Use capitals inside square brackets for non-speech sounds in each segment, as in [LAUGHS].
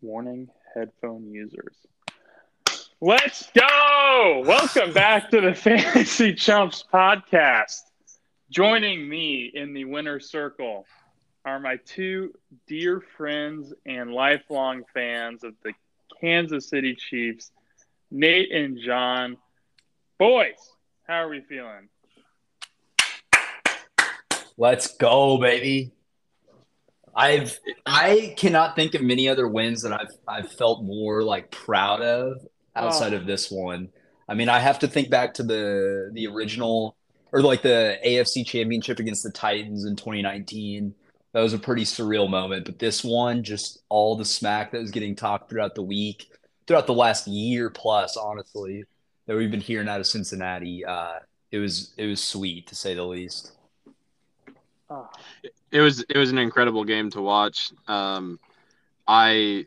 Warning headphone users. Let's go! Welcome back to the [LAUGHS] Fantasy Chumps podcast. Joining me in the winner's circle are my two dear friends and lifelong fans of the Kansas City Chiefs, Nate and John. Boys, how are we feeling? Let's go, baby. I've I cannot think of many other wins that I've I've felt more like proud of outside Oh. of this one. I mean, I have to think back to the the original or like the AFC Championship against the Titans in 2019. That was a pretty surreal moment, but this one just all the smack that was getting talked throughout the week, throughout the last year plus, honestly, that we've been hearing out of Cincinnati. Uh, it was it was sweet to say the least. It was it was an incredible game to watch. Um, I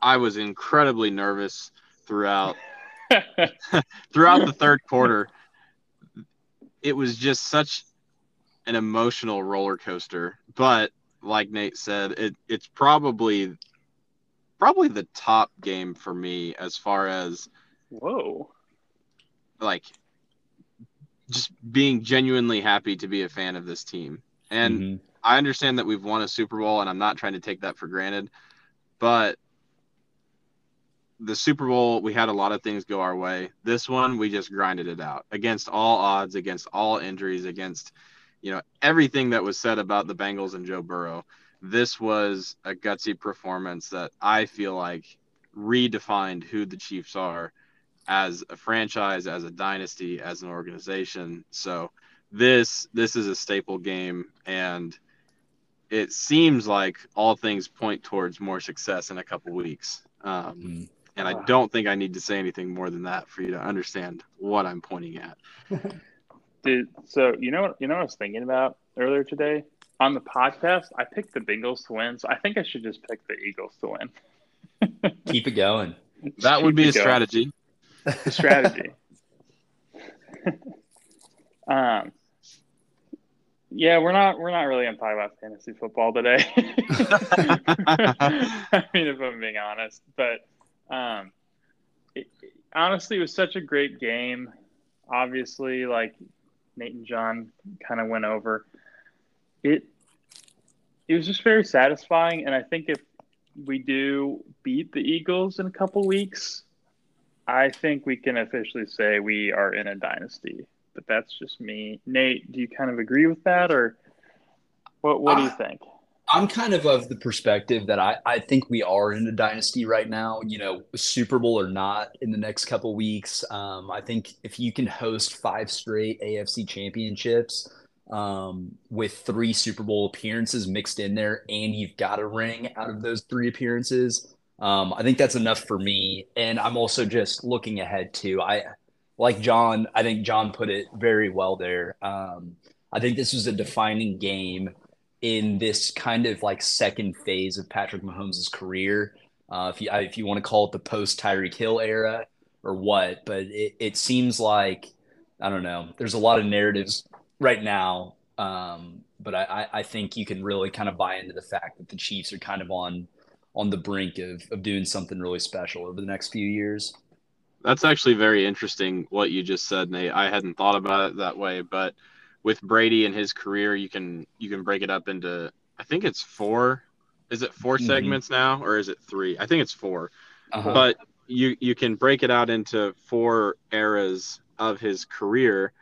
I was incredibly nervous throughout [LAUGHS] throughout the third quarter. It was just such an emotional roller coaster. But like Nate said, it it's probably probably the top game for me as far as Whoa. like just being genuinely happy to be a fan of this team. And Mhm. I understand that we've won a Super Bowl, and I'm not trying to take that for granted. But the Super Bowl, we had a lot of things go our way. This one, we just grinded it out against all odds, against all injuries, against you know everything that was said about the Bengals and Joe Burrow. This was a gutsy performance that I feel like redefined who the Chiefs are as a franchise, as a dynasty, as an organization. So this this is a staple game and it seems like all things point towards more success in a couple weeks um, Mhm. and i don't think i need to say anything more than that for you to understand what i'm pointing at [LAUGHS] Dude, so you know you know what I was thinking about earlier today? On the podcast, I picked the Bengals to win, so I think I should just pick the Eagles to win. Keep it going. that would be a Keep going. strategy The [LAUGHS] strategy. [LAUGHS] um yeah, we're not we're not really gonna talk about fantasy football today. [LAUGHS] I mean, if I'm being honest, but um, it, honestly, it was such a great game. Obviously, like Nate and John kind of went over it. It was just very satisfying, and I think if we do beat the Eagles in a couple weeks, I think we can officially say we are in a dynasty. But that's just me. Nate, do you kind of agree with that, or what? What do you Uh, think? I'm kind of of the perspective that I, I think we are in a dynasty right now, you know, Super Bowl or not in the next couple weeks. Um, I think if you can host five straight AFC championships um, with three Super Bowl appearances mixed in there, and you've got a ring out of those three appearances, um, I think that's enough for me. And I'm also just looking ahead too. I like John, I think John put it very well there. Um, I think this was a defining game in this kind of like second phase of Patrick Mahomes' career. Uh, if you if you want to call it the post Tyreek Hill era or what, but it, it seems like I don't know. There's a lot of narratives right now, um, but I, I, I think you can really kind of buy into the fact that the Chiefs are kind of on on the brink of of doing something really special over the next few years. That's actually very interesting what you just said, Nate. I hadn't thought about it that way, but with Brady and his career, you can you can break it up into I think it's four. Is it 4 Mhm. segments now or is it three? I think it's four. Uh-huh. But you you can break it out into four eras of his career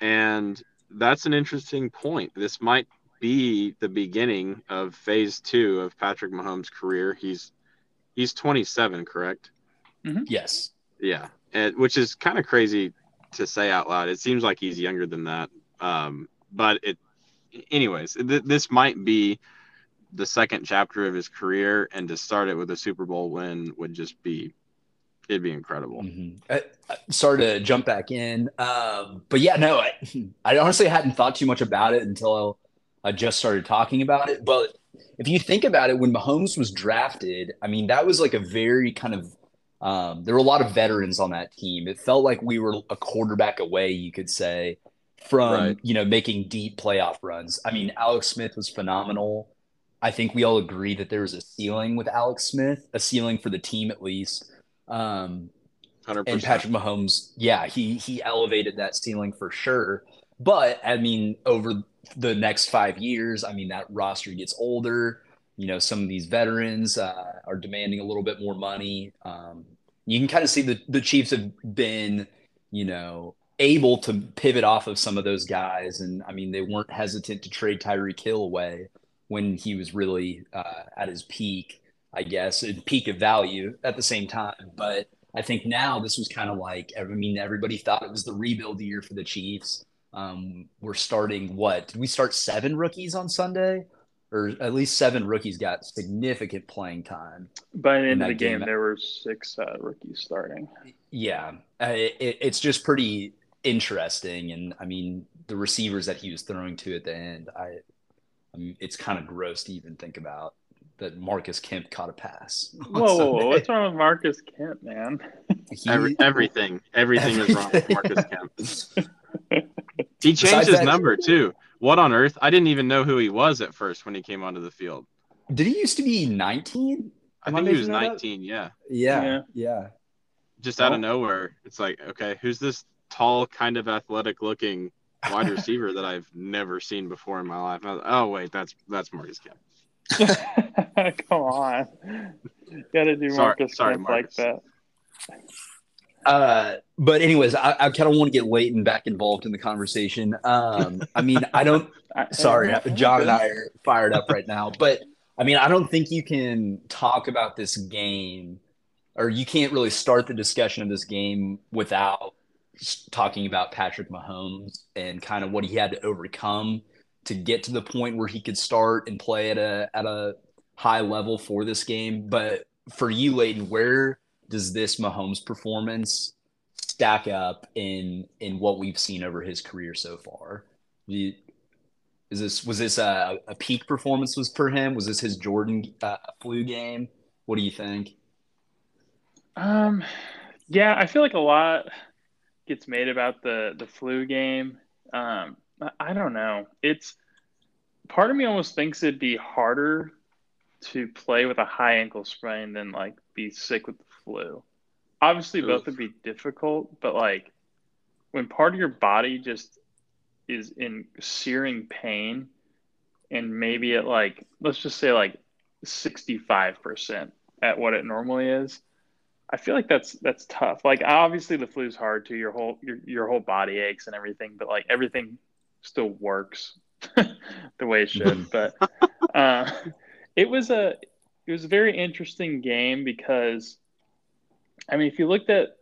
and that's an interesting point. This might be the beginning of phase 2 of Patrick Mahomes' career. He's he's 27, correct? yes. Yeah, and, which is kind of crazy to say out loud. It seems like he's younger than that. Um, but it, anyways, th- this might be the second chapter of his career, and to start it with a Super Bowl win would just be, it'd be incredible. Mhm. Uh, uh, sorry to jump back in, um, but yeah, no, I, [LAUGHS] I honestly hadn't thought too much about it until I just started talking about it. But if you think about it, when Mahomes was drafted, I mean, that was like a very kind of Um, there were a lot of veterans on that team. It felt like we were a quarterback away, you could say, from Right. you know making deep playoff runs. I mean, Alex Smith was phenomenal. I think we all agree that there was a ceiling with Alex Smith, a ceiling for the team at least. Um, Hundred and percent. Patrick Mahomes, yeah, he he elevated that ceiling for sure. But I mean, over the next five years, I mean that roster gets older. You know, some of these veterans uh, are demanding a little bit more money. Um, you can kind of see the the Chiefs have been, you know, able to pivot off of some of those guys, and I mean they weren't hesitant to trade Tyreek Hill away when he was really uh, at his peak, I guess, and peak of value at the same time, but. I think now this was kind of like I mean everybody thought it was the rebuild year for the Chiefs. Um, we're starting what? Did we start seven rookies on Sunday, or at least seven rookies got significant playing time? By the in end of the game, game. there were six uh, rookies starting. Yeah, uh, it, it's just pretty interesting, and I mean the receivers that he was throwing to at the end, I, I mean, it's kind of gross to even think about that Marcus Kemp caught a pass. [LAUGHS] on Whoa, whoa, whoa, Sunday. what's wrong with Marcus Kemp, man? [LAUGHS] He- Every, everything, everything is wrong with [LAUGHS] Marcus Kemp. He changed Besides his that- number too. What on earth? I didn't even know who he was at first when he came onto the field. Did he used to be 19? I think he was making that up? 19. Yeah, Yeah, Yeah. yeah. just out Well- of oh. nowhere. It's like, okay, who's this tall, kind of athletic-looking wide [LAUGHS] receiver that I've never seen before in my life? I was- oh wait, that's that's Marcus Kemp. [LAUGHS] Come on. Got to do Sorry- Marcus sorry, Kent Marcus. like that. Uh, but anyways, I, I kind of want to get Leighton back involved in the conversation. Um, I mean, I don't. [LAUGHS] Sorry, John and I are fired up right now, but I mean, I don't think you can talk about this game, or you can't really start the discussion of this game without talking about Patrick Mahomes and kind of what he had to overcome to get to the point where he could start and play at a at a high level for this game. But for you, Leighton, where does this Mahomes performance stack up in in what we've seen over his career so far? You- is this was this a, a peak performance was for him? Was this his Jordan uh, flu game? What do you think? Um, yeah, I feel like a lot gets made about the the flu game. Um, I, I don't know. It's part of me almost thinks it'd be harder to play with a high ankle sprain than like be sick with the flu. Obviously, both would be difficult, but like when part of your body just is in searing pain, and maybe at like let's just say like sixty five percent at what it normally is. I feel like that's that's tough. Like obviously the flu's hard too. Your whole your your whole body aches and everything, but like everything still works [LAUGHS] the way it should. but uh, [LAUGHS] it was a it was a very interesting game because I mean if you looked at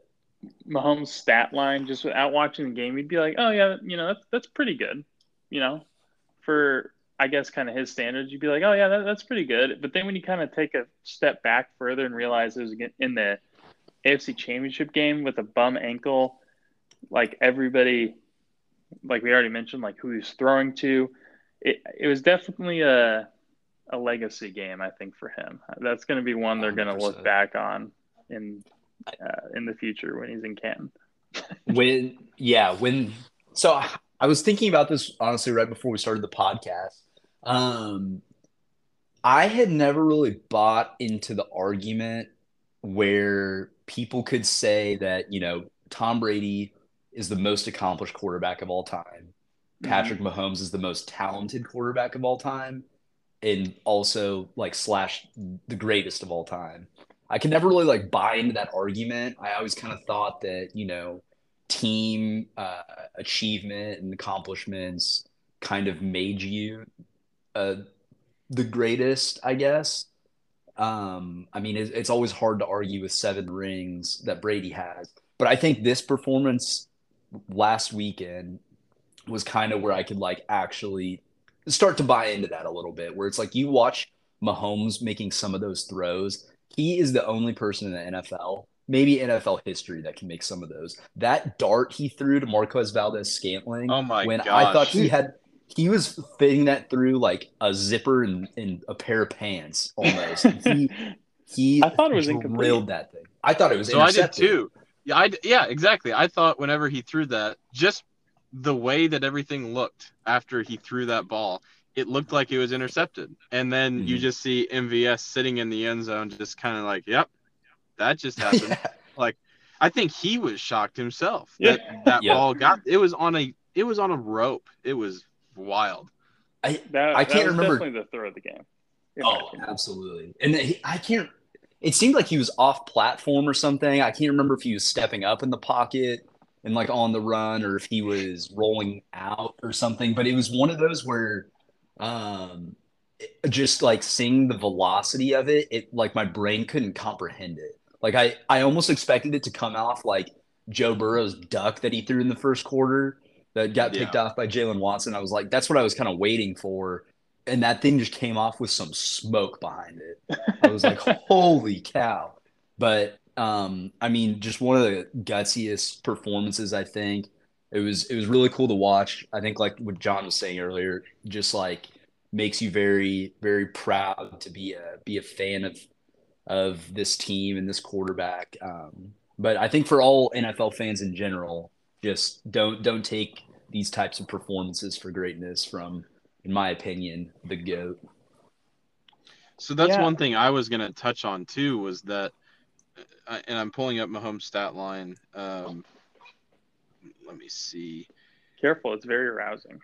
Mahomes' stat line just without watching the game, you'd be like, oh yeah, you know that's that's pretty good, you know, for I guess kind of his standards, you'd be like, oh yeah, that, that's pretty good. But then when you kind of take a step back further and realize it was in the AFC Championship game with a bum ankle, like everybody, like we already mentioned, like who he's throwing to, it it was definitely a a legacy game. I think for him, that's going to be one they're going to look back on in uh, in the future when he's in Canton. when yeah when so i was thinking about this honestly right before we started the podcast. Um i had never really bought into the argument where people could say that you know tom brady is the most accomplished quarterback of all time. Patrick mahomes is the most talented quarterback of all time and also like slash the greatest of all time I could never really like buy into that argument. I always kind of thought that, you know, team uh, achievement and accomplishments kind of made you uh, the greatest, I guess. Um, I mean, it's, it's always hard to argue with seven rings that Brady has, but I think this performance last weekend was kind of where I could like actually start to buy into that a little bit, where it's like you watch Mahomes making some of those throws he is the only person in the NFL, maybe NFL history, that can make some of those. That dart he threw to Marquez Valdes-Scantling, Oh my when I thought he had, he was fitting that through like a zipper and, and a pair of pants almost. He [LAUGHS] he I thought it was incomplete. that thing. I thought it was So I did too. Yeah, I d- yeah, exactly. I thought whenever he threw that, just the way that everything looked after he threw that ball, it looked like it was intercepted. And then you Mhm. just see MVS sitting in the end zone, just kind of like, "Yep, that just [LAUGHS] happened." Like I think he was shocked himself that Yeah. that Yeah. ball got. It was on a it was on a rope. It was wild. I, That, I that can't was remember- definitely the throw of the game. Oh, absolutely. And he, I can't. It seemed like he was off platform or something. I can't remember if he was stepping up in the pocket and like on the run, or if he was rolling out or something. But it was one of those where, um, just like seeing the velocity of it, it like my brain couldn't comprehend it. Like I, I almost expected it to come off like Joe Burrow's duck that he threw in the first quarter that got picked Yeah. off by Jaylen Watson. I was like, that's what I was kind of waiting for and that thing just came off with some smoke behind it. I was like, [LAUGHS] holy cow. But um, I mean, just one of the gutsiest performances, I think. It was it was really cool to watch. I think like what John was saying earlier, just like makes you very, very proud to be a be a fan of of this team and this quarterback. Um, but I think for all NFL fans in general, just don't don't take these types of performances for greatness from in my opinion, the GOAT. So that's Yeah. one thing I was going to touch on too was that, uh, and I'm pulling up Mahomes' stat line. Um, let me see. Careful, it's very arousing.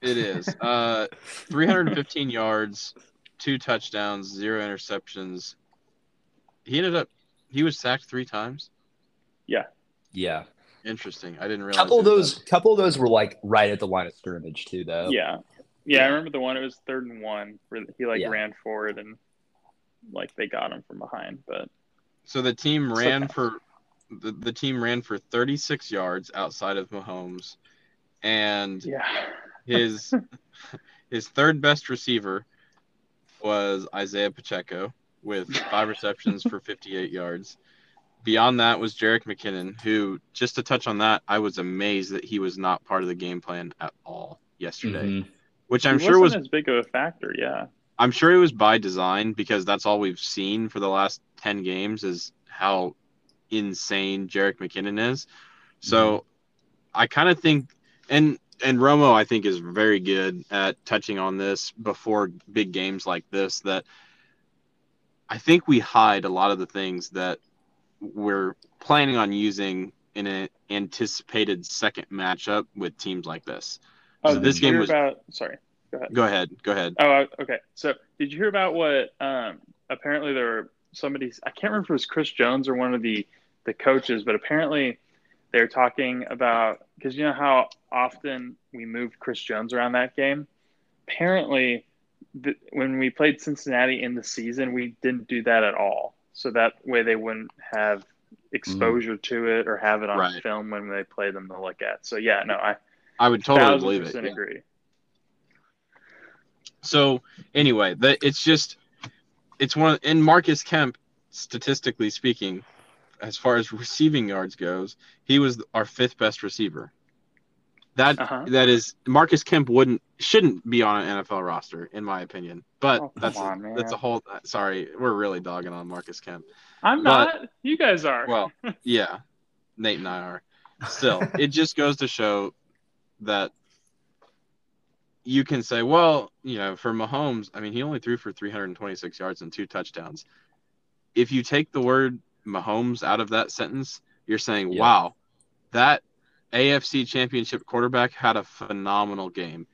It is [LAUGHS] uh, 315 yards, two touchdowns, zero interceptions. He ended up he was sacked three times. Yeah. Yeah. Interesting. I didn't realize. couple of those was couple of those were like right at the line of scrimmage too though. Yeah. yeah, I remember the one. It was third and one where he like Yeah. ran forward and like they got him from behind. But. So the team ran okay. for the, the team ran for 36 yards outside of Mahomes, and yeah, his [LAUGHS] his third best receiver was Isaiah Pacheco with five receptions for 58 yards. Beyond that was Jerick McKinnon, who just to touch on that, I was amazed that he was not part of the game plan at all yesterday, Mhm. which I'm He sure was wasn't as big of a factor. Yeah, I'm sure it was by design because that's all we've seen for the last 10 games is how insane Jerick McKinnon is. So I kind of think and and Romo I think is very good at touching on this before big games like this that I think we hide a lot of the things that we're planning on using in an anticipated second matchup with teams like this. Oh, So this game was- about? Sorry. Go ahead. Go ahead. Oh, uh, okay. So, did you hear about what? Um, apparently, there were somebody. I can't remember if it was Chris Jones or one of the the coaches, but apparently, they're talking about because you know how often we moved Chris Jones around that game. Apparently, th- when we played Cincinnati in the season, we didn't do that at all. So that way, they wouldn't have exposure to it or have it on Right. film when they play them to look at. So yeah, no, I I would totally believe it. yeah. agree. So anyway, that it's just it's one of, and Marcus Kemp, statistically speaking, as far as receiving yards goes, he was our fifth best receiver. That Uh-huh. that is Marcus Kemp wouldn't shouldn't be on an NFL roster in my opinion. But Oh, that's on, a, that's a whole sorry, we're really dogging on Marcus Kemp. I'm But- not. You guys are. Well, [LAUGHS] yeah, Nate and I are. Still, [LAUGHS] it just goes to show that you can say, well, you know, for Mahomes, I mean, he only threw for 326 yards and two touchdowns. If you take the word Mahomes out of that sentence, you're saying, Yeah. wow, that AFC championship quarterback had a phenomenal game.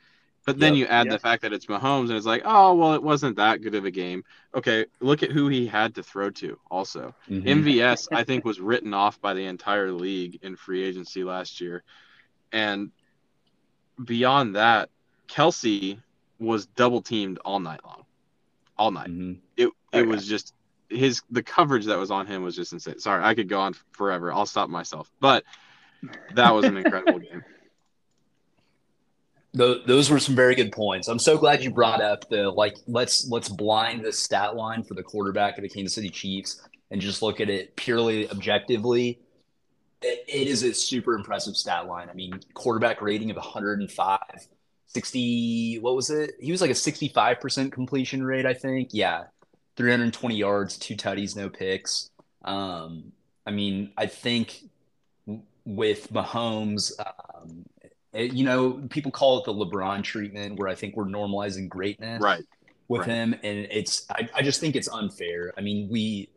But then Yep. you add Yep. the fact that it's Mahomes, and it's like, oh, well, it wasn't that good of a game. Okay, look at who he had to throw to also. Mhm. MVS, I think, was written off by the entire league in free agency last year. And beyond that, Kelsey was double teamed all night long. All night. Mhm. It it Okay. was just his the coverage that was on him was just insane. Sorry, I could go on forever. I'll stop myself. But that was an incredible [LAUGHS] game. Tho- those were some very good points. I'm so glad you brought up the like let's let's blind the stat line for the quarterback of the Kansas City Chiefs and just look at it purely objectively. It, it is a super impressive stat line. I mean, quarterback rating of 105, 60, what was it? He was like a 65% completion rate, I think. Yeah. 320 yards, two tutties, no picks. Um, I mean, I think with Mahomes, um, it, you know, people call it the LeBron treatment, where I think we're normalizing greatness Right. with right. him, and it's I, I just think it's unfair. I mean, we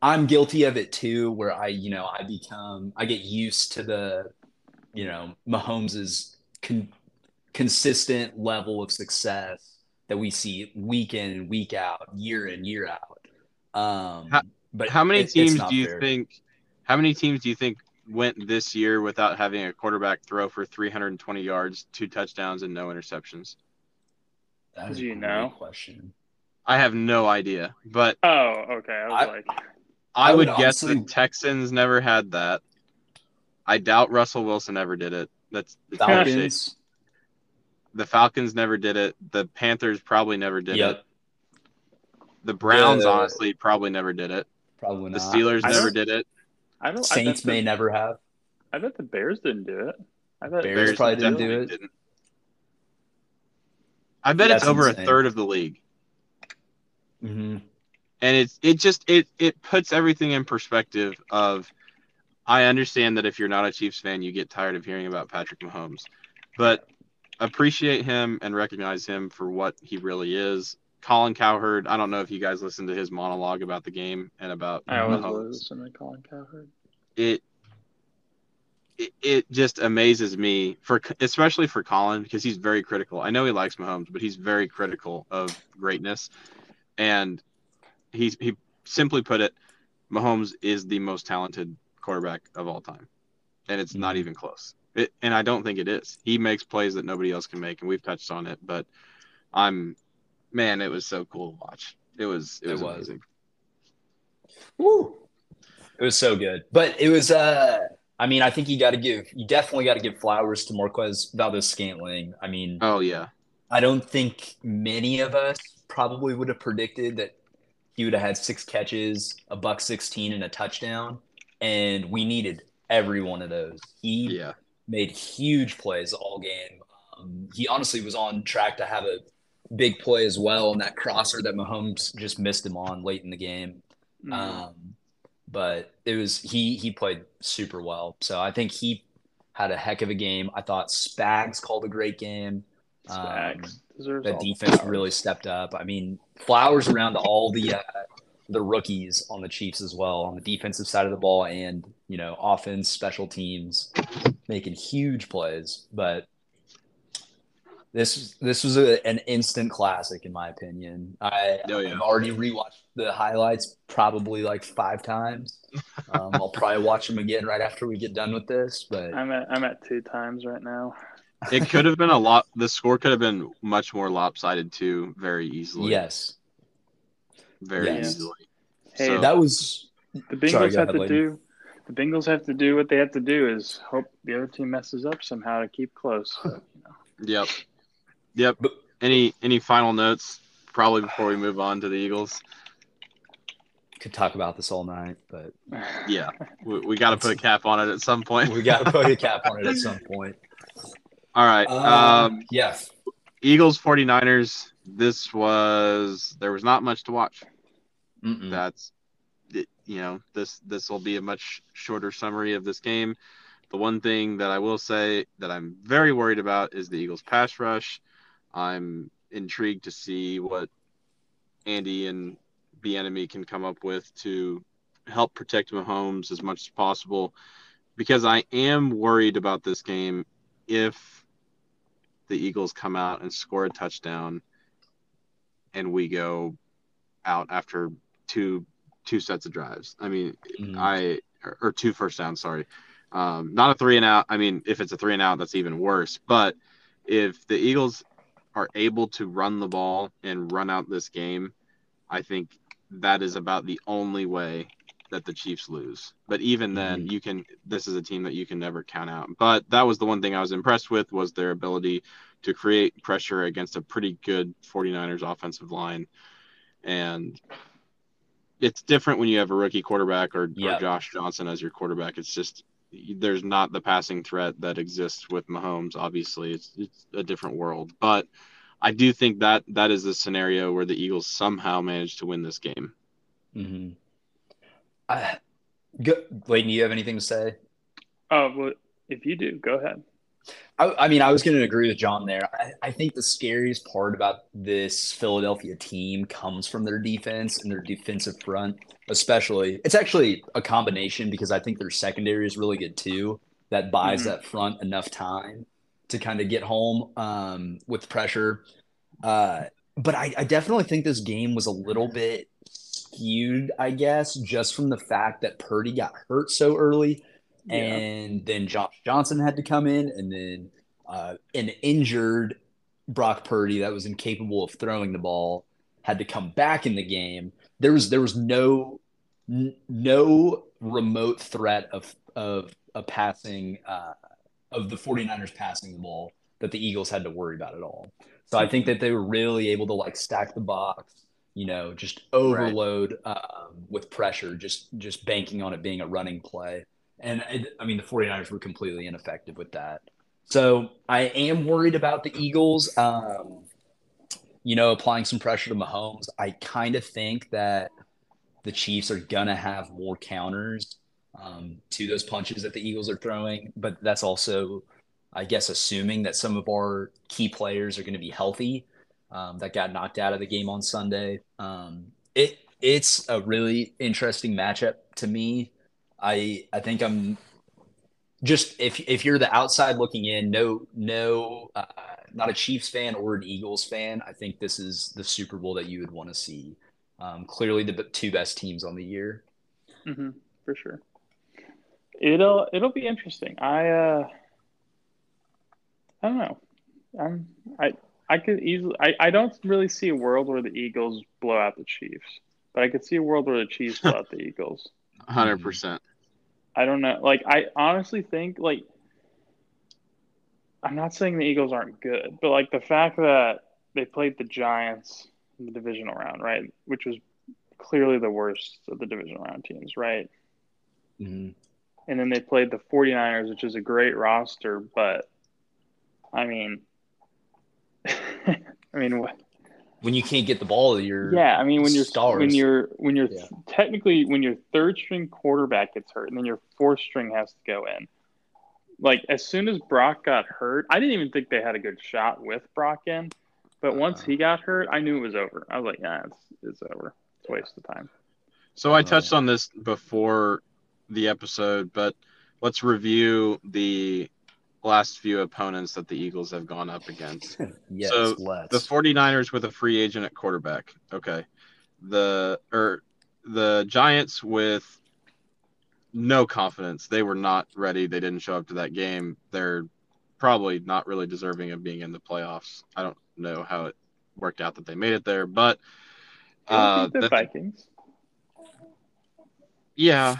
I'm guilty of it too, where I you know I become I get used to the you know Mahomes's con- consistent level of success that we see week in and week out, year in year out. Um, How- but How many it- teams do you fair. think? How many teams do you think went this year without having a quarterback throw for 320 yards, two touchdowns, and no interceptions? That is Do a you great know? Question. I have no idea, but Oh, okay. I was I- like, I, I would, would guess honestly- the Texans never had that. I doubt Russell Wilson ever did it. That's it's cliche. Falcons. The Falcons never did it. The Panthers probably never did Yep. it. The Browns The- honestly probably never did it. Probably The. Steelers I never did it. I don't. I Saints bet may the, never have. I bet the Bears didn't do it. I bet Bears probably didn't do it. didn't. I bet it's over insane. a third of the league. hmm and it's it just it it puts everything in perspective of I understand that if you're not a Chiefs fan you get tired of hearing about Patrick Mahomes but appreciate him and recognize him for what he really is Colin Cowherd I don't know if you guys listened to his monologue about the game and about I always Mahomes listen to Colin Cowherd. it it, it just amazes me for especially for Colin because he's very critical. I know he likes Mahomes, but he's very critical of greatness, and he's he simply put it, Mahomes is the most talented quarterback of all time, and it's not Mhm. even close. It, and I don't think it is. He makes plays that nobody else can make, and we've touched on it. But I'm, man, it was so cool to watch. It was it It was, was. amazing. Woo. It was so good. But it was uh I mean, I think you gotta give you definitely gotta give flowers to Marquez Valdes-Scantling. I mean, Oh yeah, I don't think many of us probably would have predicted that he would have had six catches, a buck sixteen, and a touchdown. And we needed every one of those. He yeah, made huge plays all game. Um, he honestly was on track to have a big play as well, and that crosser that Mahomes just missed him on late in the game. Mm. Um, but it was he he played super well. So I think he had a heck of a game. I thought Spags called a great game. Um, Spags deserves the defense flowers. really stepped up. I mean, flowers around all the uh, the rookies on the Chiefs as well on the defensive side of the ball and you know offense, special teams, making huge plays. But this this was a, an instant classic in my opinion. I, Oh, yeah. Already rewatched the highlights probably like five times. Um, I'll probably watch them again right after we get done with this. But I'm at I'm at two times right now. it could have been a lot. The score could have been much more lopsided too, very easily. yes, very Yes. easily. Hey, So- that was The Bengals Sorry, go to Leighton. do. The Bengals have to do what they have to do is hope the other team messes up somehow to keep close. So, you know. Yep. Yep. Any any final notes? Probably before we move on to the Eagles. could talk about this all night, but [LAUGHS] Yeah, we, we got to put a cap on it at some point. we got to put a cap on it at some [LAUGHS] point. All right. Um, yeah, Eagles 49ers. This was there was not much to watch. Mm-mm. That's you know this this will be a much shorter summary of this game. The one thing that I will say that I'm very worried about is the Eagles pass rush. I'm intrigued to see what Andy and the enemy can come up with to help protect Mahomes as much as possible because I am worried about this game if the Eagles come out and score a touchdown and we go out after two two sets of drives. I mean, Mhm. I or, or two first downs, sorry. Um, not a three and out. I mean, if it's a three and out, that's even worse. But if the Eagles are able to run the ball and run out this game, I think that is about the only way that the Chiefs lose. But even then, you can. This is a team that you can never count out. But that was the one thing I was impressed with was their ability to create pressure against a pretty good 49ers offensive line. And it's different when you have a rookie quarterback or, Yeah. or Josh Johnson as your quarterback. It's just there's not the passing threat that exists with Mahomes. Obviously, it's it's a different world. But I do think that that is the scenario where the Eagles somehow manage to win this game. Mm-hmm. Uh, go, Leighton, do you have anything to say? Oh, well, if you do, go ahead. I, I mean, I was going to agree with John there. I, I, think the scariest part about this Philadelphia team comes from their defense and their defensive front, especially. It's actually a combination because I think their secondary is really good too. That buys mm-hmm. that front enough time to kind of get home um, with pressure. Uh, but I, I definitely think this game was a little bit skewed, I guess, just from the fact that Purdy got hurt so early yeah. and then Josh Johnson had to come in, and then uh, an injured Brock Purdy that was incapable of throwing the ball had to come back in the game. There was there was no n- no remote threat of of a passing uh, of the 49ers passing the ball that the Eagles had to worry about at all. So I think that they were really able to like stack the box, you know, just overload right. um, with pressure, just just banking on it being a running play. And it, I mean, the 49ers were completely ineffective with that. So I am worried about the Eagles, um, you know, applying some pressure to Mahomes. I kind of think that the Chiefs are going to have more counters um, to those punches that the Eagles are throwing. But that's also, I guess, assuming that some of our key players are going to be healthy um, that got knocked out of the game on Sunday. Um, it It's a really interesting matchup to me. I I think I'm just if if you're the outside looking in, no no uh, not a Chiefs fan or an Eagles fan, I think this is the Super Bowl that you would want to see. Um, clearly, the two best teams on the year. Mm-hmm, for sure. It'll it'll be interesting. I uh, I don't know. I'm I I could easily I, I don't really see a world where the Eagles blow out the Chiefs, but I could see a world where the Chiefs blow out the Eagles. Hundred percent. I don't know. Like I honestly think like I'm not saying the Eagles aren't good, but like the fact that they played the Giants in the divisional round, right, which was clearly the worst of the divisional round teams, right? Mm-hmm. And then they played the 49ers, which is a great roster, but I mean, [LAUGHS] I mean, what? When you can't get the ball your yeah i mean when you're stars. when you're when you're yeah. technically when your third string quarterback gets hurt and then your fourth string has to go in. Like as soon as brock got hurt i didn't even think they had a good shot with brock in but once uh-huh. he got hurt i knew it was over. I was like yeah it's, it's over. It's a waste of time. So i touched on this before the episode but let's review the last few opponents that the Eagles have gone up against. [LAUGHS] yes, so let's. the 49ers with a free agent at quarterback. Okay. The or the Giants with no confidence. They were not ready. They didn't show up to that game. They're probably not really deserving of being in the playoffs. I don't know how it worked out that they made it there, but uh, the Vikings. Yeah,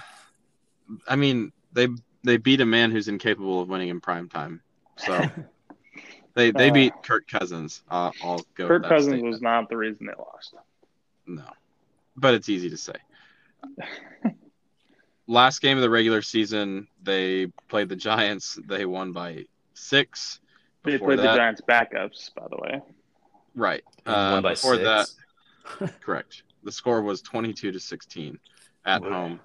I mean they they beat a man who's incapable of winning in prime time. So [LAUGHS] they they uh, beat Kirk Cousins. Uh, I'll go. Kirk Cousins statement. was not the reason they lost. No, but it's easy to say. [LAUGHS] Last game of the regular season, they played the Giants. They won by six. Before they played that, the Giants backups, by the way. Right. Uh, before six. that, [LAUGHS] correct. The score was twenty-two to sixteen at home.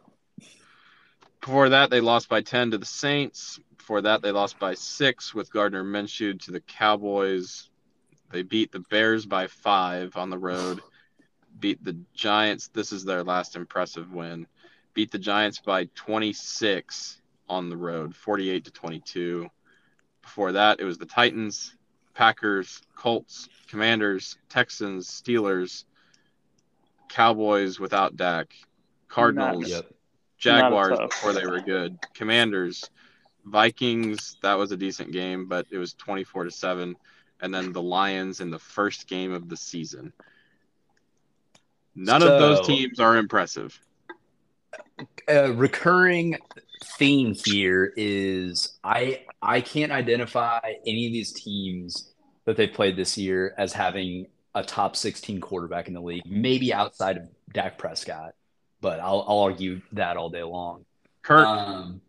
Before that, they lost by 10 to the Saints. Before that, they lost by six with Gardner Minshew to the Cowboys. They beat the Bears by five on the road. Beat the Giants. This is their last impressive win. Beat the Giants by 26 on the road, 48 to 22. Before that, it was the Titans, Packers, Colts, Commanders, Texans, Steelers, Cowboys without Dak, Cardinals, yep. Jaguars before they were good. Commanders, Vikings, that was a decent game, but it was 24 to 7. And then the Lions in the first game of the season. None so, of those teams are impressive. A recurring theme here is I I can't identify any of these teams that they played this year as having a top 16 quarterback in the league, maybe outside of Dak Prescott but I'll, I'll argue that all day long. Kirk, um,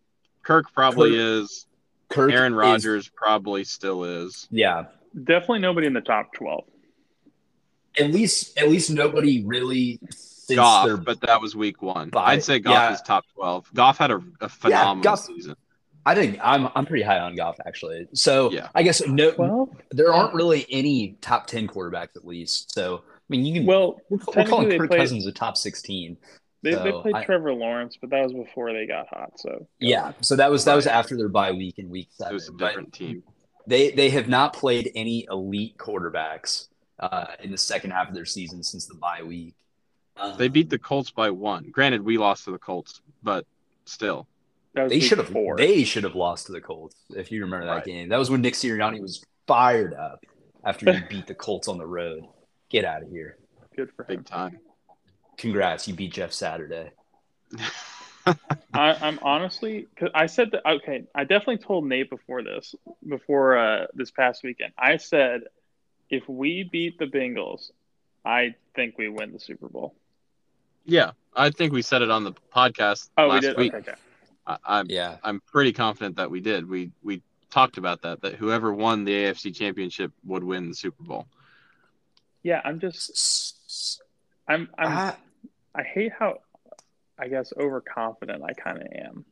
Kirk probably Kirk, is. Kirk Aaron Rodgers is, probably still is. Yeah, definitely nobody in the top twelve. at least at least nobody really since Goff, but that was week one. Bye. I'd say Goff Yeah. is top twelve. Goff had a, a phenomenal Goff- season. I think I'm I'm pretty high on Goff actually. So Yeah. I guess no Well, there aren't really any top ten quarterbacks at least. So I mean you can well, we're, we're calling they Kirk Cousins a top sixteen. They, they played I- Trevor Lawrence, but that was before they got hot. So Yeah. So that was that was after their bye week in week seven. It was a But different team. they they have not played any elite quarterbacks uh, in the second half of their season since the bye week. Um, They beat the Colts by one. Granted, we lost to the Colts, but still. They should have. four. They should have lost to the Colts if you remember that Right. game. That was when Nick Sirianni was fired up after he [LAUGHS] beat the Colts on the road. Get out of here! Good for him. Big time. Congrats, you beat Jeff Saturday. [LAUGHS] I, I'm honestly, cause I said that. Okay, I definitely told Nate before this, before uh, this past weekend. I said, if we beat the Bengals, I think we win the Super Bowl. yeah, I think we said it on the podcast Oh, last we did. week. Okay, okay. I, I'm Yeah, I'm pretty confident that we did. We we talked about that. That whoever won the AFC Championship would win the Super Bowl. Yeah, I'm just, I'm, I'm, I, I hate how, I guess, overconfident I kind of am.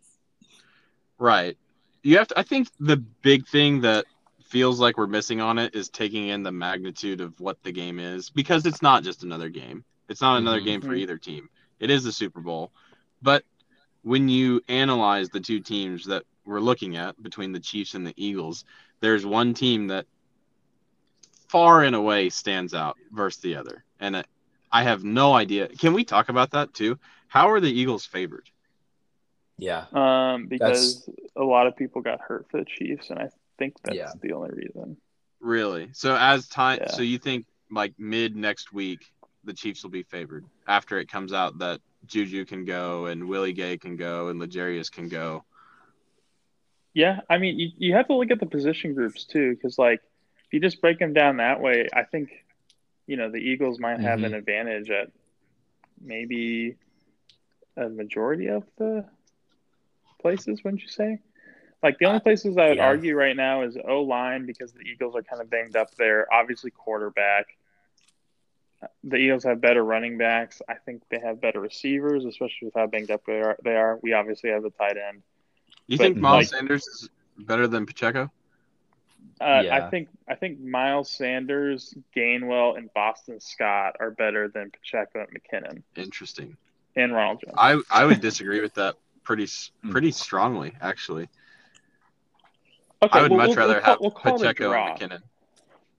Right. You have to. I think the big thing that feels like we're missing on it is taking in the magnitude of what the game is because it's not just another game. It's not another Mhm. game for either team. It is the Super Bowl. But when you analyze the two teams that we're looking at between the Chiefs and the Eagles, there's one team that far and away stands out versus the other. And it, I have no idea. Can we talk about that too? How are the Eagles favored? yeah, Um, because a lot of people got hurt for the Chiefs, and I think that's Yeah. the only reason. Really? So as time, Yeah. so you think like mid next week, the Chiefs will be favored after it comes out that Juju can go and Willie Gay can go and L'Jarius can go. Yeah, I mean, you, you have to look at the position groups too, because like if you just break them down that way, I think you know the Eagles might have Mhm. an advantage at maybe a majority of the places. Wouldn't you say? Like the only Uh, places I would yeah. argue right now is O line because the Eagles are kind of banged up there. Obviously, quarterback. The Eagles have better running backs. I think they have better receivers, especially with how banged up they are. They are. We obviously have the tight end. You But, think Miles like- Sanders is better than Pacheco? Uh, Yeah. I think I think Miles Sanders, Gainwell, and Boston Scott are better than Pacheco and McKinnon Interesting. and Ronald Jones. I I would disagree with that pretty Hmm. pretty strongly actually. Okay, I would well, much we'll- rather we'll call- have we'll call Pacheco and McKinnon.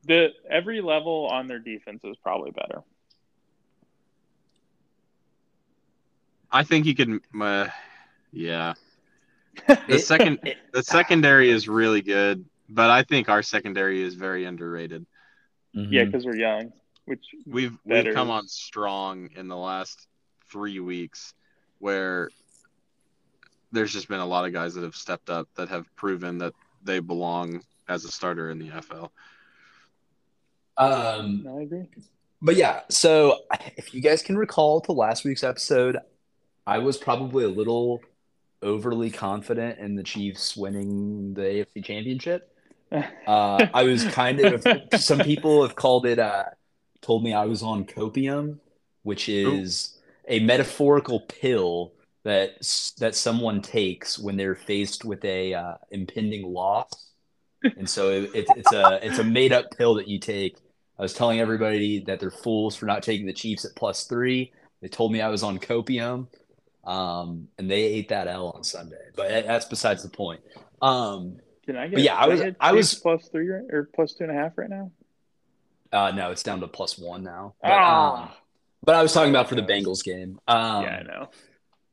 The every level on their defense is probably better. I think you could. Uh, yeah, [LAUGHS] the second the secondary is really good, but I think our secondary is very underrated. Yeah, Mhm. because we're young. Which We've Better. we've come on strong in the last three weeks, where there's just been a lot of guys that have stepped up that have proven that they belong as a starter in the NFL. um, I agree. But yeah, so if you guys can recall to last week's episode, I was probably a little overly confident in the Chiefs winning the AFC Championship. [LAUGHS] Uh, I was kind of, some people have called it, uh, told me I was on copium, which is a metaphorical pill that that someone takes when they're faced with a uh, impending loss. And so it, it, it's a it's a made up pill that you take. I was telling everybody that they're fools for not taking the Chiefs at plus three. They told me I was on copium, um, and they ate that L on Sunday. But that's besides the point. Um, Can I get? But yeah, I was- get I was- plus three or plus two and a half right now. uh, no, it's down to plus one now. But, Ah. um, but I was talking about for the Bengals game. Um, yeah, I know.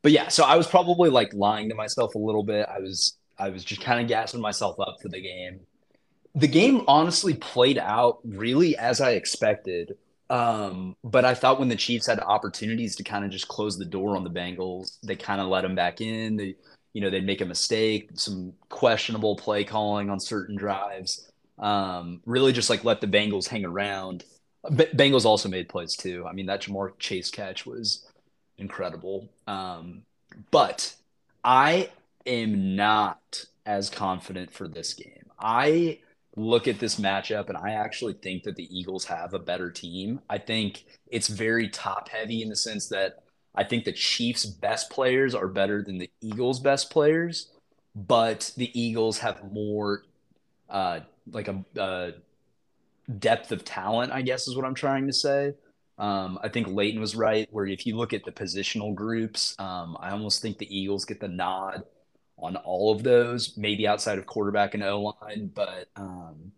but yeah, so I was probably like lying to myself a little bit. I was I was just kind of gassing myself up for the game. The game honestly played out really as I expected. Um, but I thought when the Chiefs had opportunities to kind of just close the door on the Bengals, they kind of let them back in. They, you know, they'd make a mistake, some questionable play calling on certain drives. Um, really just like let the Bengals hang around. B- Bengals also made plays too. I mean, that Ja'Marr Chase catch was incredible. Um, but I am not as confident for this game. I look at this matchup, and I actually think that the Eagles have a better team. I think it's very top heavy in the sense that I think the Chiefs' best players are better than the Eagles' best players, but the Eagles have more uh, like a, a depth of talent, I guess is what I'm trying to say. Um, I think Leighton was right, where if you look at the positional groups, um, I almost think the Eagles get the nod on all of those, maybe outside of quarterback and O line, but um,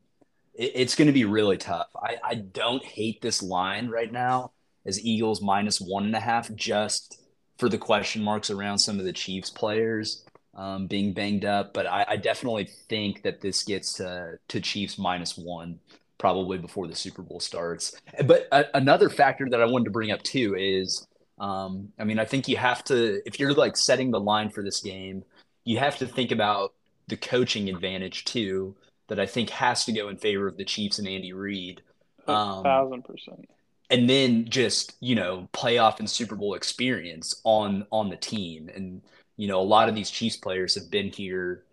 it, it's going to be really tough. I, I don't hate this line right now as Eagles minus one and a half, just for the question marks around some of the Chiefs players um, being banged up. But I, I, definitely think that this gets to, to Chiefs minus one probably before the Super Bowl starts. But a, another factor that I wanted to bring up too is, um, I mean, I think you have to, if you're like setting the line for this game, you have to think about the coaching advantage too, that I think has to go in favor of the Chiefs and Andy Reid. Um, thousand percent. And then just you know playoff and Super Bowl experience on on the team, and you know a lot of these Chiefs players have been here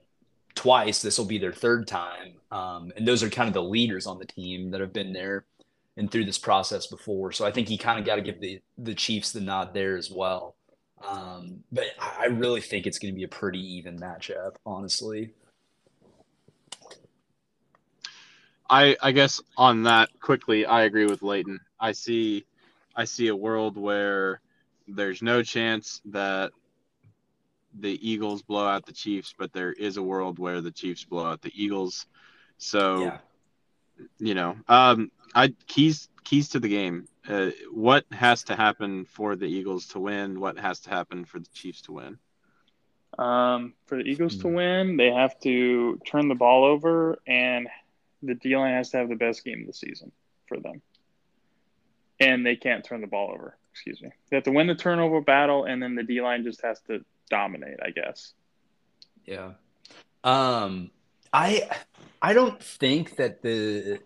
twice. This will be their third time, um, and those are kind of the leaders on the team that have been there and through this process before. So I think you kind of got to give the the Chiefs the nod there as well. Um, but I really think it's going to be a pretty even matchup, honestly. I I guess on that quickly, I agree with Leighton. I see I see a world where there's no chance that the Eagles blow out the Chiefs, but there is a world where the Chiefs blow out the Eagles. So, yeah. you know, um, I keys keys to the game. Uh, what has to happen for the Eagles to win? What has to happen for the Chiefs to win? Um, for the Eagles to hmm. win, they have to turn the ball over, and the D line has to have the best game of the season for them. And they can't turn the ball over. Excuse me. They have to win the turnover battle, and then the D line just has to dominate, I guess. Yeah. Um, I I don't think that the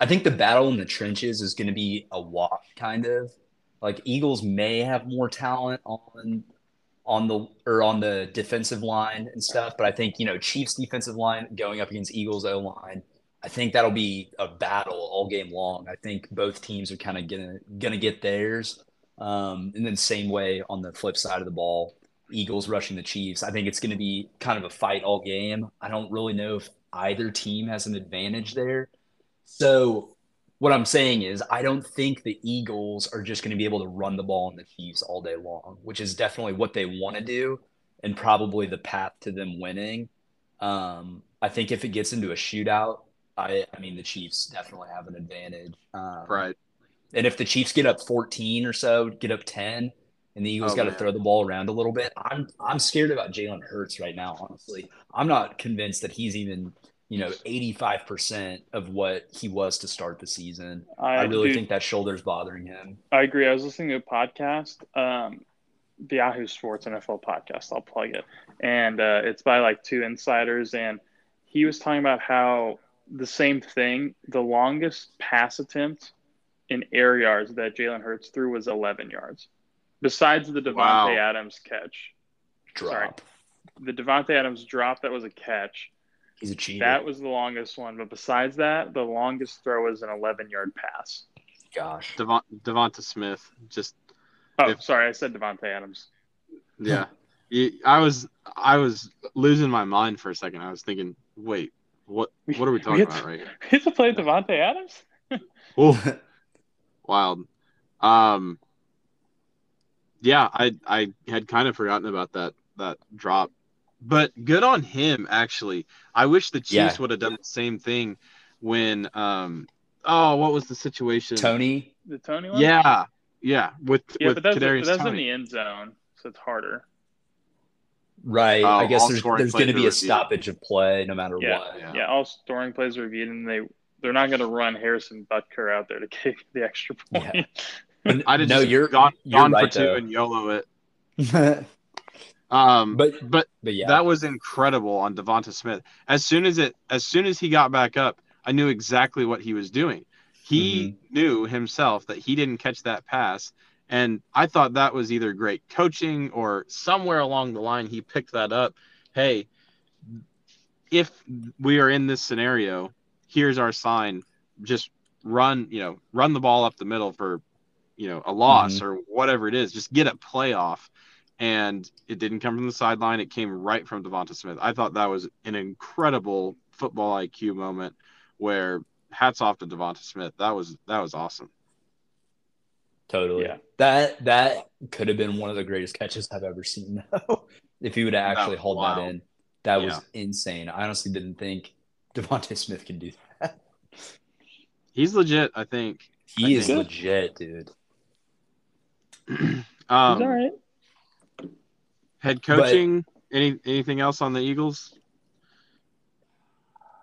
I think the battle in the trenches is going to be a walk, kind of. Like Eagles may have more talent on on the or on the defensive line and stuff, but I think you know Chiefs defensive line going up against Eagles O line. I think that'll be a battle all game long. I think both teams are kind of gonna gonna get theirs, um, and then same way on the flip side of the ball, Eagles rushing the Chiefs. I think it's going to be kind of a fight all game. I don't really know if either team has an advantage there. So what I'm saying is I don't think the Eagles are just going to be able to run the ball on the Chiefs all day long, which is definitely what they want to do and probably the path to them winning. Um, I think if it gets into a shootout, I, I mean the Chiefs definitely have an advantage. Um, right. And if the Chiefs get up 14 or so, get up 10, and the Eagles oh, got to throw the ball around a little bit, I'm I'm scared about Jalen Hurts right now. Honestly, I'm not convinced that he's even you know, 85% of what he was to start the season. I, I really think that shoulder's bothering him. I agree. I was listening to a podcast, um, the Yahoo Sports NFL podcast. I'll plug it. And uh, it's by like two insiders. And he was talking about how the same thing, the longest pass attempt in air yards that Jalen Hurts threw was 11 yards, besides the Davante wow. Adams catch. Drop. Sorry. The Davante Adams drop that was a catch He's a cheater. That was the longest one, but besides that, the longest throw was an 11 yard pass. Gosh. Devon, Devonta Smith just. Oh, if, sorry, I said Davante Adams. Yeah, [LAUGHS] I was I was losing my mind for a second. I was thinking, wait, what what are we talking we about to, right here? [LAUGHS] We have to play Davante Adams. [LAUGHS] oh, wild. Um, yeah, I I had kind of forgotten about that that drop but good on him, actually. I wish the Chiefs yeah. would have done the same thing when um oh what was the situation? Toney. The Toney one? Yeah. Yeah. With yeah, with but that's, but that's in the end zone, so it's harder. Right. I guess there's there's going to be a stoppage of play no matter yeah, what. Yeah. yeah, all scoring plays are reviewed, and they they're not going to run Harrison Butker out there to [LAUGHS] kick the extra point. Yeah. I did no, you're gone, you're gone right, for two though. and YOLO it. [LAUGHS] Um, but but but yeah, that was incredible on Devonta Smith. As soon as it, as soon as he got back up, I knew exactly what he was doing. He mm-hmm. knew himself that he didn't catch that pass, and I thought that was either great coaching or somewhere along the line he picked that up. Hey, if we are in this scenario here's our sign. Just run, you know, run the ball up the middle for, you know, a loss mm-hmm. or whatever it is. Just get a playoff. And it didn't come from the sideline. It came right from Devonta Smith. I thought that was an incredible football IQ moment where hats off to Devonta Smith. That was that was awesome. Totally. Yeah. That that could have been one of the greatest catches I've ever seen [LAUGHS] though. if he would have actually hauled wow. that in. That yeah. was insane. I honestly didn't think Devonta Smith could do [LAUGHS] that. He's legit, I think. He I is think. legit, dude. [CLEARS THROAT] um, all right. Head coaching. But, any anything else on the Eagles?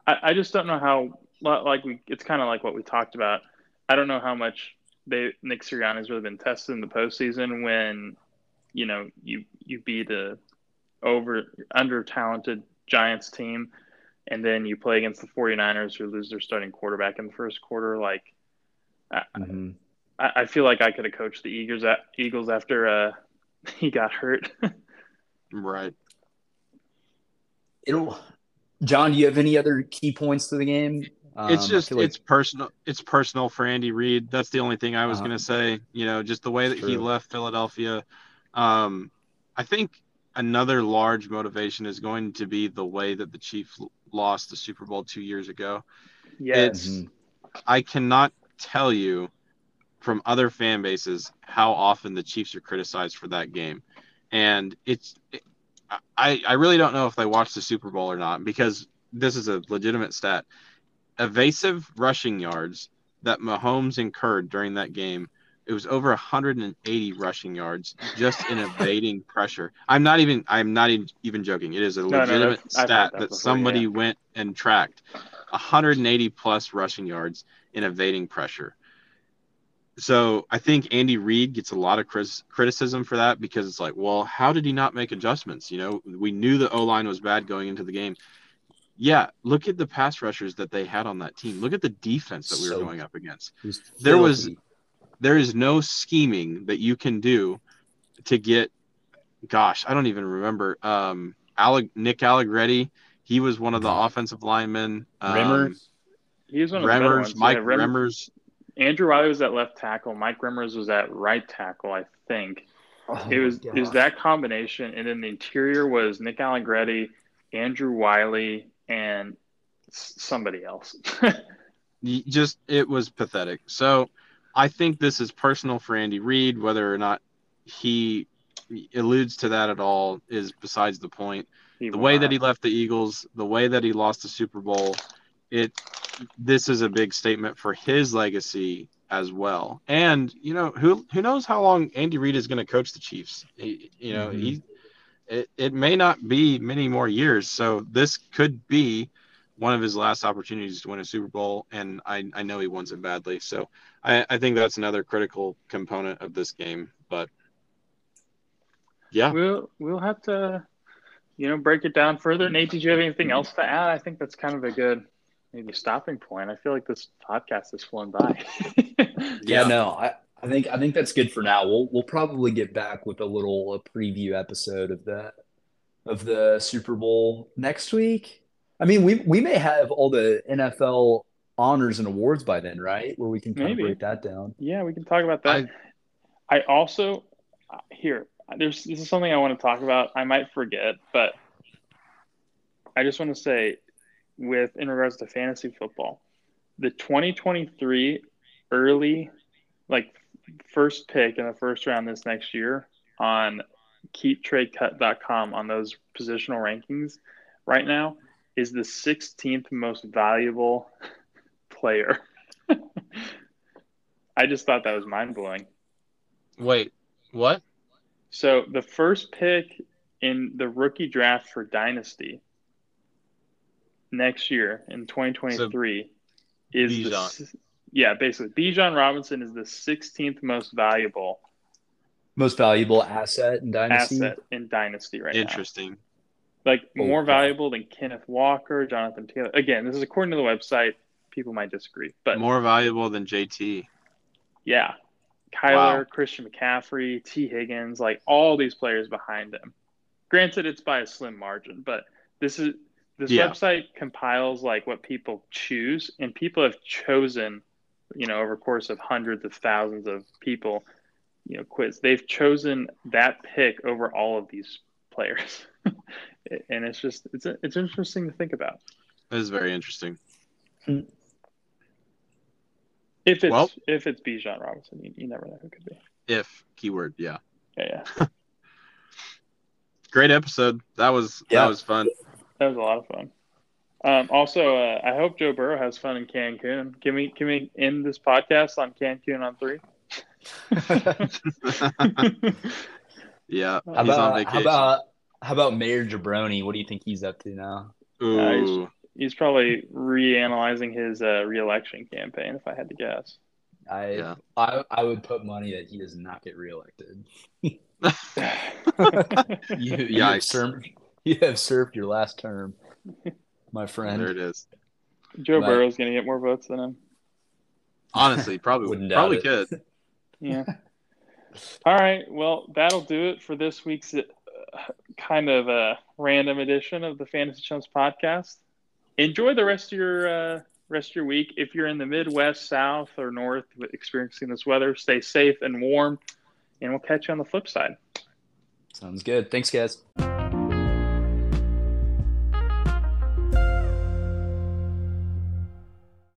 I, I just don't know how. Like we, it's kind of like what we talked about. I don't know how much they Nick Sirianni has really been tested in the postseason when, you know, you you beat a over under talented Giants team and then you play against the 49ers who lose their starting quarterback in the first quarter like mm-hmm. I, I, feel like I could have coached the Eagles Eagles after uh, [LAUGHS] he got hurt. right. It'll John, do you have any other key points to the game? Um, it's just like... it's personal. It's personal for Andy Reid. That's the only thing I was uh, going to say. You know, just the way that true. he left Philadelphia. Um, I think another large motivation is going to be the way that the Chiefs lost the Super Bowl two years ago. Yeah, it's. I cannot tell you from other fan bases how often the Chiefs are criticized for that game, and it's. It, I, I really don't know if they watched the Super Bowl or not because this is a legitimate stat evasive rushing yards that Mahomes incurred during that game. It was over 180 rushing yards just in [LAUGHS] evading pressure. I'm not even I'm not even joking. It is a legitimate no, no, stat that, that before, somebody yeah. went and tracked 180 plus rushing yards in evading pressure. So I think Andy Reid gets a lot of criticism for that because it's like, well, how did he not make adjustments? You know, we knew the O line was bad going into the game yeah, look at the pass rushers that they had on that team. Look at the defense that we were going up against. there was there is no scheming that you can do to get gosh, I don't even remember. Um Alec, Nick Allegretti, he was one of the offensive linemen. Um, Remmers. He was one of the Remmers, Mike yeah, Remmers. Andrew Wylie was at left tackle. Mike Remmers was at right tackle, I think. Oh it was it was that combination, and then the interior was Nick Allegretti, Andrew Wylie, and somebody else. [LAUGHS] just it was pathetic. So I think this is personal for Andy Reid. Whether or not he alludes to that at all is besides the point. He the way that he left the Eagles, the way that he lost the Super Bowl, it this is a big statement for his legacy as well. And you know who who knows how long Andy Reid is going to coach the Chiefs. He, you know mm-hmm. he it, it may not be many more years. So this could be one of his last opportunities to win a Super Bowl, and I, I know he wants it badly. So I, I think that's another critical component of this game. But yeah, we'll we'll have to you know break it down further. Nate, did you have anything else to add? I think that's kind of a good maybe stopping point. I feel like this podcast has flown by. [LAUGHS] yeah, no, I I think I think that's good for now. We'll we'll probably get back with a little a preview episode of that of the Super Bowl next week. I mean, we we may have all the NFL honors and awards by then, right? Where we can kind Maybe. of break that down. Yeah, we can talk about that. I, I also uh, here there's this is something I want to talk about. I might forget, but I just want to say with in regards to fantasy football, the 2023 early like first pick in the first round this next year on keeptradecut.com on those positional rankings right now is the 16th most valuable [LAUGHS] player. [LAUGHS] I just thought that was mind blowing. Wait, what? So the first pick in the rookie draft for Dynasty next year in 2023 so, is the, yeah, basically, Bijan Robinson is the 16th most valuable most valuable asset in dynasty. Asset in dynasty right Interesting. now. Like oh, more valuable than Kenneth Walker, Jonathan Taylor. Again, this is according to the website. People might disagree, but more valuable than JT. Yeah, Kyler, wow. Christian McCaffrey, Tee Higgins, like all these players behind him. Granted, it's by a slim margin, but this is this Yeah. website compiles like what people choose, and people have chosen, you know, over a course of hundreds of thousands of people, you know, quiz. They've chosen that pick over all of these players, [LAUGHS] and it's just it's it's interesting to think about. That is very interesting. If it's Well- if it's Bijan Robinson, you, you never know who it could be. If keyword, yeah. Yeah, yeah, [LAUGHS] Great episode. That was Yeah. that was fun. that was a lot of fun. Um, also, uh, I hope Joe Burrow has fun in Cancun. Can we can we end this podcast on Cancun on three? [LAUGHS] yeah, How he's How on about, vacation. how about how about Mayor Jabroni? What do you think he's up to now? Ooh, He's probably reanalyzing his uh, reelection campaign, if I had to guess. I, Yeah. I I would put money that he does not get reelected. [LAUGHS] [LAUGHS] You, you have served you have served your last term, my friend. there it is. Joe Right. Burrow's going to get more votes than him. Honestly, probably Wouldn't doubt probably it. could. [LAUGHS] Yeah. All right. Well, that'll do it for this week's uh, kind of a random edition of the Fantasy Chumps podcast. Enjoy the rest of your uh, rest of your week. If you're in the Midwest, South, or North experiencing this weather, stay safe and warm, and we'll catch you on the flip side. Sounds good. Thanks, guys.